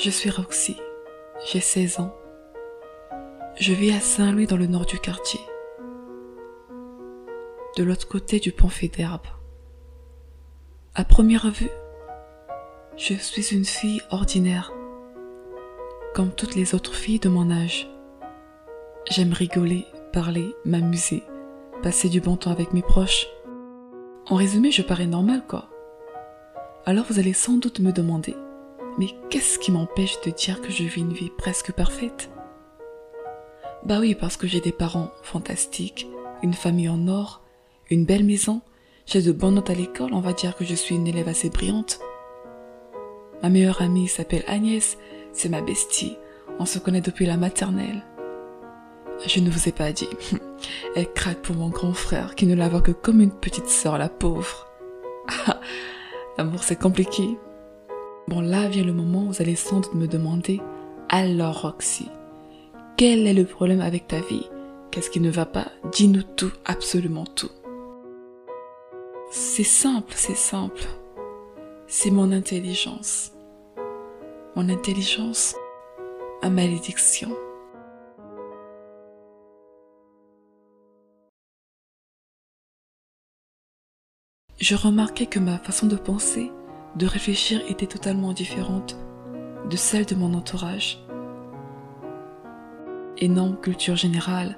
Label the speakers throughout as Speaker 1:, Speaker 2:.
Speaker 1: Je suis Roxy, j'ai 16 ans. Je vis à Saint-Louis dans le nord du quartier, de l'autre côté du pont d'herbe. À première vue, je suis une fille ordinaire, comme toutes les autres filles de mon âge. J'aime rigoler, parler, m'amuser, passer du bon temps avec mes proches. En résumé, je parais normal, quoi. Alors vous allez sans doute me demander, mais qu'est-ce qui m'empêche de dire que je vis une vie presque parfaite? Bah oui, parce que j'ai des parents fantastiques, une famille en or, une belle maison, j'ai de bonnes notes à l'école, on va dire que je suis une élève assez brillante. Ma meilleure amie s'appelle Agnès, c'est ma bestie, on se connaît depuis la maternelle. Je ne vous ai pas dit, elle craque pour mon grand frère qui ne la voit que comme une petite sœur, la pauvre. L'amour c'est compliqué, Bon, là vient le moment où vous allez sans doute me demander, alors Roxy, quel est le problème avec ta vie? Qu'est-ce qui ne va pas? Dis-nous tout, absolument tout. C'est simple, c'est simple. C'est mon intelligence. Mon intelligence, ma malédiction. Je remarquais que ma façon de penser de réfléchir était totalement différente de celle de mon entourage. Énorme culture générale,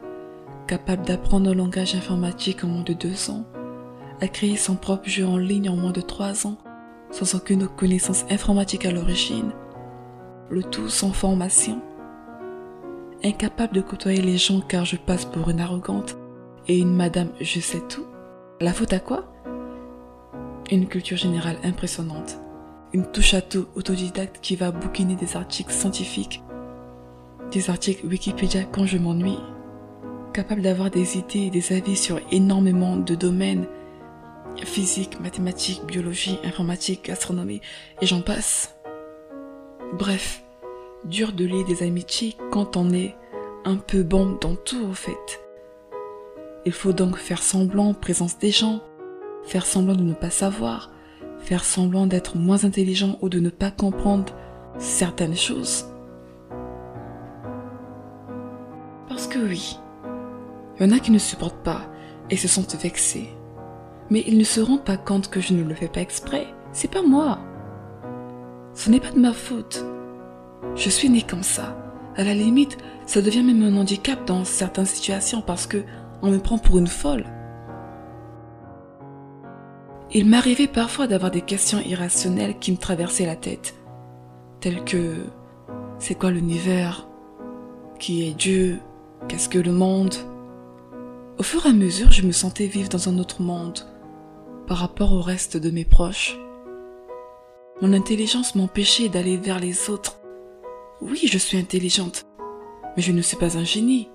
Speaker 1: capable d'apprendre le langage informatique en moins de deux ans, à créer son propre jeu en ligne en moins de trois ans, sans aucune connaissance informatique à l'origine, le tout sans formation. Incapable de côtoyer les gens car je passe pour une arrogante et une madame je sais tout. La faute à quoi? Une culture générale impressionnante, une touche à tout autodidacte qui va bouquiner des articles scientifiques, des articles Wikipédia quand je m'ennuie, capable d'avoir des idées et des avis sur énormément de domaines, physique, mathématiques, biologie, informatique, astronomie, et j'en passe. Bref, dur de lier des amitiés quand on est un peu bon dans tout au fait. Il faut donc faire semblant en présence des gens, faire semblant de ne pas savoir, faire semblant d'être moins intelligent ou de ne pas comprendre certaines choses. Parce que oui, il y en a qui ne supportent pas et se sentent vexés. Mais ils ne se rendent pas compte que je ne le fais pas exprès. C'est pas moi. Ce n'est pas de ma faute. Je suis née comme ça. À la limite, ça devient même un handicap dans certaines situations parce que on me prend pour une folle. Il m'arrivait parfois d'avoir des questions irrationnelles qui me traversaient la tête, telles que c'est quoi l'univers? Qui est Dieu? Qu'est-ce que le monde? Au fur et à mesure, je me sentais vivre dans un autre monde par rapport au reste de mes proches. Mon intelligence m'empêchait d'aller vers les autres. Oui, je suis intelligente, mais je ne suis pas un génie.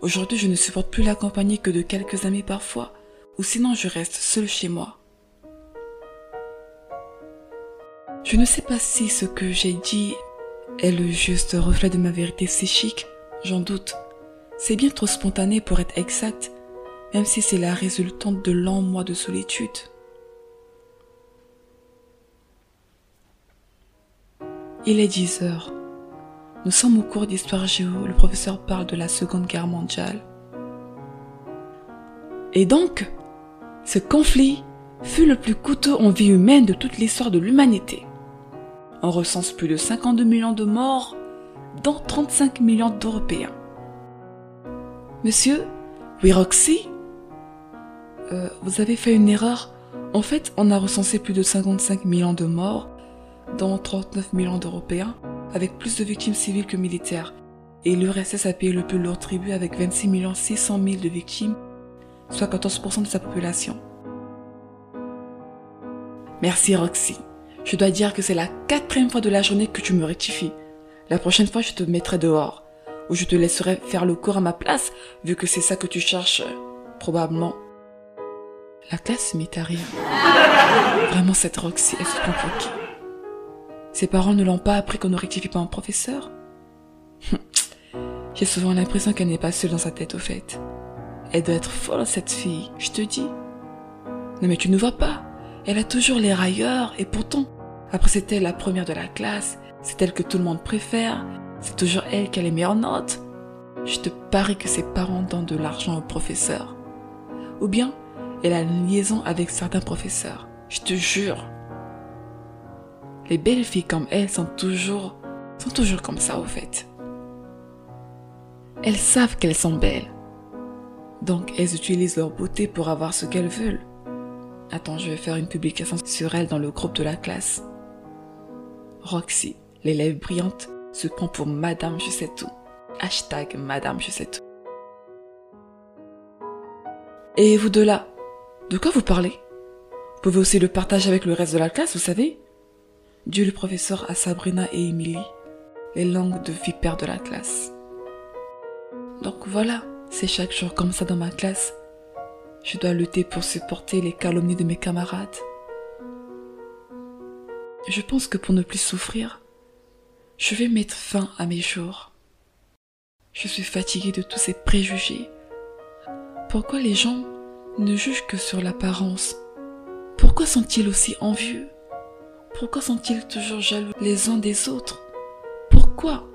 Speaker 1: Aujourd'hui, je ne supporte plus la compagnie que de quelques amis parfois, ou sinon je reste seule chez moi. Je ne sais pas si ce que j'ai dit est le juste reflet de ma vérité psychique, j'en doute. C'est bien trop spontané pour être exact, même si c'est la résultante de longs mois de solitude. Il est 10 heures. Nous sommes au cours d'histoire géo, le professeur parle de la Seconde Guerre mondiale. Et donc, ce conflit fut le plus coûteux en vie humaine de toute l'histoire de l'humanité. On recense plus de 52 millions de morts, dont 35 millions d'Européens. Monsieur, oui Roxy? Euh, Vous avez fait une erreur. En fait, on a recensé plus de 55 millions de morts, dont 39 millions d'Européens, avec plus de victimes civiles que militaires. Et l'URSS a payé le plus lourd tribut avec 26 600 000 de victimes, soit 14% de sa population. Merci Roxy. Je dois dire que c'est la quatrième fois de la journée que tu me rectifies. La prochaine fois, je te mettrai dehors. Ou je te laisserai faire le cours à ma place, vu que c'est ça que tu cherches, probablement. La classe m'est à. Vraiment, cette Roxy est compliquée. Ses parents ne l'ont pas appris qu'on ne rectifie pas un professeur? J'ai souvent l'impression qu'elle n'est pas seule dans sa tête, au fait. Elle doit être folle, cette fille, je te dis. Non mais tu ne vois pas. Elle a toujours les railleurs et pourtant, après c'était la première de la classe, c'est elle que tout le monde préfère, c'est toujours elle qui a les meilleures notes. Je te parie que ses parents donnent de l'argent au professeur. Ou bien, elle a une liaison avec certains professeurs. Je te jure. Les belles filles comme elle sont toujours, sont toujours comme ça au fait. Elles savent qu'elles sont belles. Donc elles utilisent leur beauté pour avoir ce qu'elles veulent. Attends, je vais faire une publication sur elles dans le groupe de la classe. Roxy, l'élève brillante, se prend pour Madame je sais tout. Hashtag Madame je sais tout. Et vous deux là, de quoi vous parlez? Vous pouvez aussi le partager avec le reste de la classe, vous savez? Dieu le professeur à Sabrina et Emily, les langues de vipère de la classe. Donc voilà, c'est chaque jour comme ça dans ma classe. Je dois lutter pour supporter les calomnies de mes camarades. Je pense que pour ne plus souffrir, je vais mettre fin à mes jours. Je suis fatiguée de tous ces préjugés. Pourquoi les gens ne jugent que sur l'apparence? Pourquoi sont-ils aussi envieux? Pourquoi sont-ils toujours jaloux les uns des autres? Pourquoi?